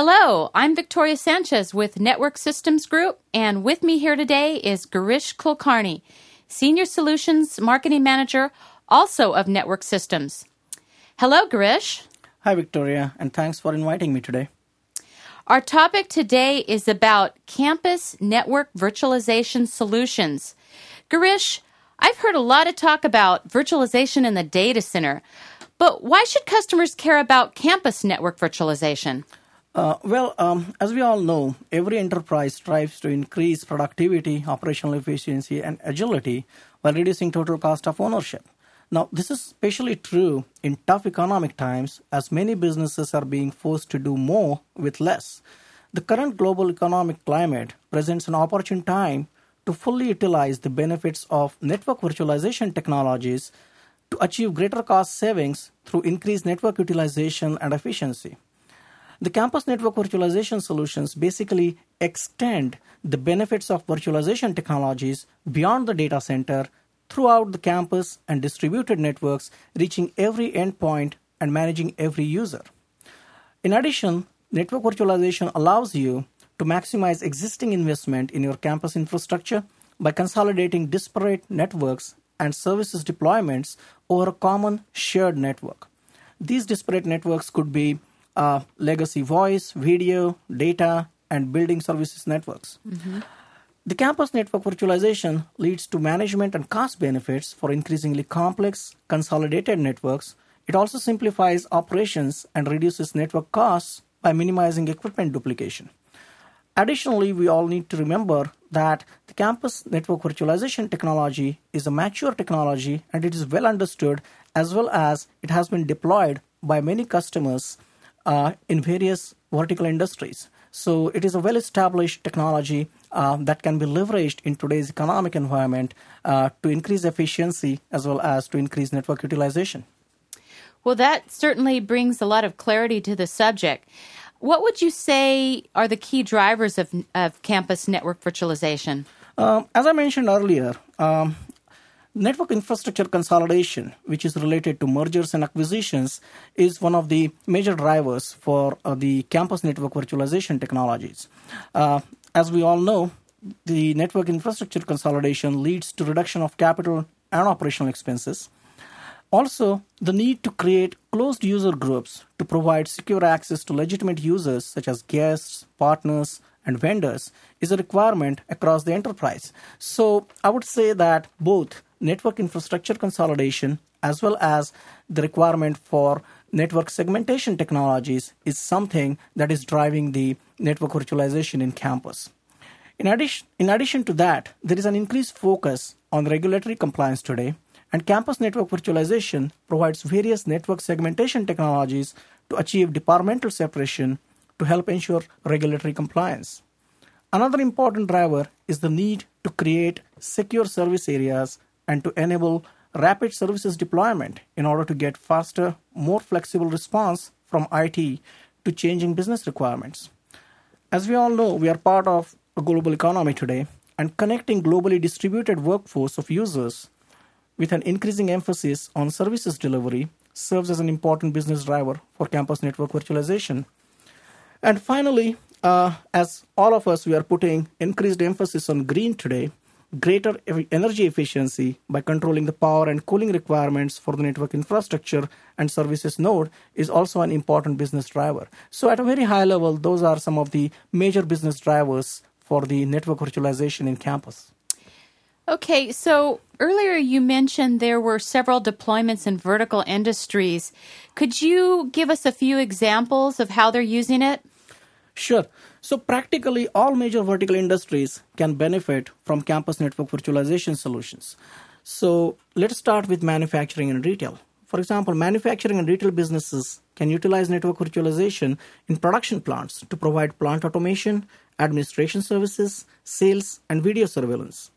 Hello, I'm Victoria Sanchez with Network Systems Group, and with me here today is Girish Kulkarni, Senior Solutions Marketing Manager, also of Network Systems. Hello, Girish. Hi, Victoria, and thanks for inviting me today. Our topic today is about campus network virtualization solutions. Girish, I've heard a lot of talk about virtualization in the data center, but why should customers care about campus network virtualization? Uh, well, um, as we all know, every enterprise strives to increase productivity, operational efficiency, and agility while reducing total cost of ownership. Now, this is especially true in tough economic times as many businesses are being forced to do more with less. The current global economic climate presents an opportune time to fully utilize the benefits of network virtualization technologies to achieve greater cost savings through increased network utilization and efficiency. The campus network virtualization solutions basically extend the benefits of virtualization technologies beyond the data center throughout the campus and distributed networks, reaching every endpoint and managing every user. In addition, network virtualization allows you to maximize existing investment in your campus infrastructure by consolidating disparate networks and services deployments over a common shared network. These disparate networks could be legacy voice, video, data, and building services networks. Mm-hmm. The campus network virtualization leads to management and cost benefits for increasingly complex, consolidated networks. It also simplifies operations and reduces network costs by minimizing equipment duplication. Additionally, we all need to remember that the campus network virtualization technology is a mature technology and it is well understood as well as it has been deployed by many customers uh, in various vertical industries. So it is a well established technology uh, that can be leveraged in today's economic environment uh, to increase efficiency as well as to increase network utilization. Well, that certainly brings a lot of clarity to the subject. What would you say are the key drivers of, of campus network virtualization? Um, as I mentioned earlier, um, network infrastructure consolidation, which is related to mergers and acquisitions, is one of the major drivers for uh, the campus network virtualization technologies. Uh, as we all know, the network infrastructure consolidation leads to reduction of capital and operational expenses. Also, the need to create closed user groups to provide secure access to legitimate users such as guests, partners, and vendors is a requirement across the enterprise. So, I would say that both network infrastructure consolidation as well as the requirement for network segmentation technologies is something that is driving the network virtualization in campus. In addition, in addition to that, there is an increased focus on regulatory compliance today and campus network virtualization provides various network segmentation technologies to achieve departmental separation to help ensure regulatory compliance. Another important driver is the need to create secure service areas and to enable rapid services deployment in order to get faster, more flexible response from IT to changing business requirements. As we all know, we are part of a global economy today, and connecting globally distributed workforce of users with an increasing emphasis on services delivery, serves as an important business driver for campus network virtualization. And finally, uh, as all of us, we are putting increased emphasis on green today, greater energy efficiency by controlling the power and cooling requirements for the network infrastructure and services node is also an important business driver. So, at a very high level, those are some of the major business drivers for the network virtualization in campus. Okay, so earlier you mentioned there were several deployments in vertical industries. Could you give us a few examples of how they're using it? Sure. So, practically all major vertical industries can benefit from campus network virtualization solutions. So, let's start with manufacturing and retail. For example, manufacturing and retail businesses can utilize network virtualization in production plants to provide plant automation, administration services, sales, and video surveillance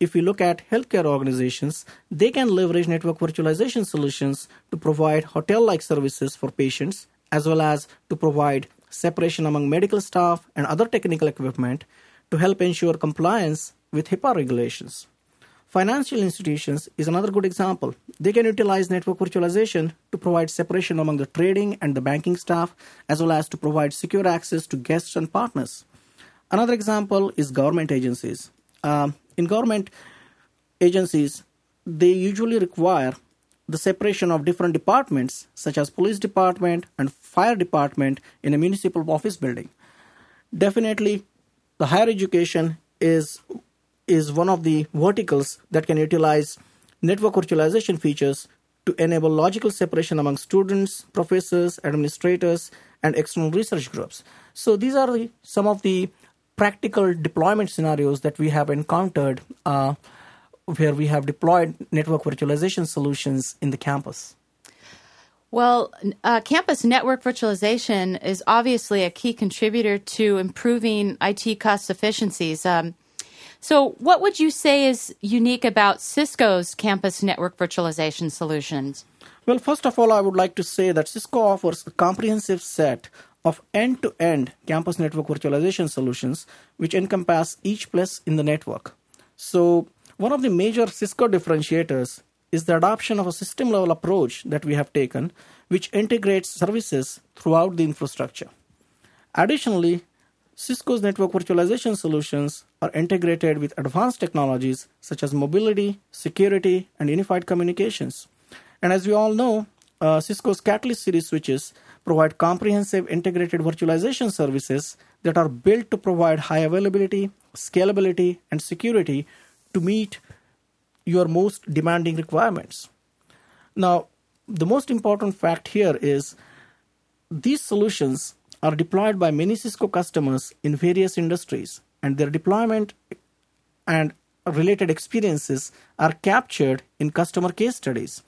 if we look at healthcare organizations, they can leverage network virtualization solutions to provide hotel like services for patients, as well as to provide separation among medical staff and other technical equipment to help ensure compliance with HIPAA regulations. Financial institutions is another good example. They can utilize network virtualization to provide separation among the trading and the banking staff, as well as to provide secure access to guests and partners. Another example is government agencies. Um, in government agencies, they usually require the separation of different departments, such as police department and fire department, in a municipal office building. Definitely, the higher education is is one of the verticals that can utilize network virtualization features to enable logical separation among students, professors, administrators, and external research groups. So these are the, some of the practical deployment scenarios that we have encountered uh, where we have deployed network virtualization solutions in the campus. Well, uh, campus network virtualization is obviously a key contributor to improving IT cost efficiencies. Um, so, what would you say is unique about Cisco's campus network virtualization solutions? Well, first of all, I would like to say that Cisco offers a comprehensive set of end to end campus network virtualization solutions which encompass each place in the network. So, one of the major Cisco differentiators is the adoption of a system level approach that we have taken, which integrates services throughout the infrastructure. Additionally, Cisco's network virtualization solutions are integrated with advanced technologies such as mobility, security, and unified communications. And as we all know, uh, Cisco's Catalyst series switches provide comprehensive integrated virtualization services that are built to provide high availability, scalability, and security to meet your most demanding requirements. Now, the most important fact here is these solutions are deployed by many Cisco customers in various industries, and their deployment and related experiences are captured in customer case studies.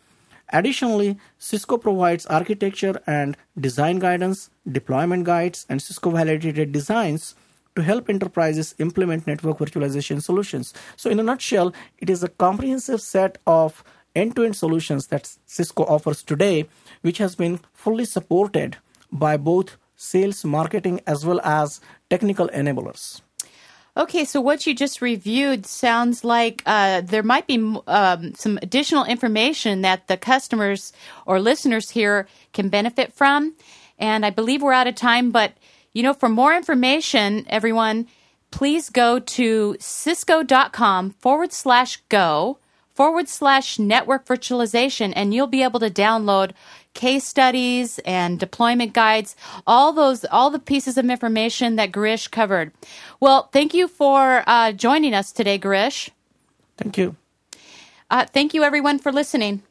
Additionally, Cisco provides architecture and design guidance, deployment guides, and Cisco validated designs to help enterprises implement network virtualization solutions. So, in a nutshell, it is a comprehensive set of end to end solutions that Cisco offers today, which has been fully supported by both sales, marketing, as well as technical enablers. Okay, so what you just reviewed sounds like uh, there might be um, some additional information that the customers or listeners here can benefit from. And I believe we're out of time, but you know, for more information, everyone, please go to cisco.com forward slash go forward slash network virtualization, and you'll be able to download case studies and deployment guides, all those, all the pieces of information that Girish covered. Well, thank you for uh, joining us today, Girish. Thank you. Uh, thank you, everyone, for listening.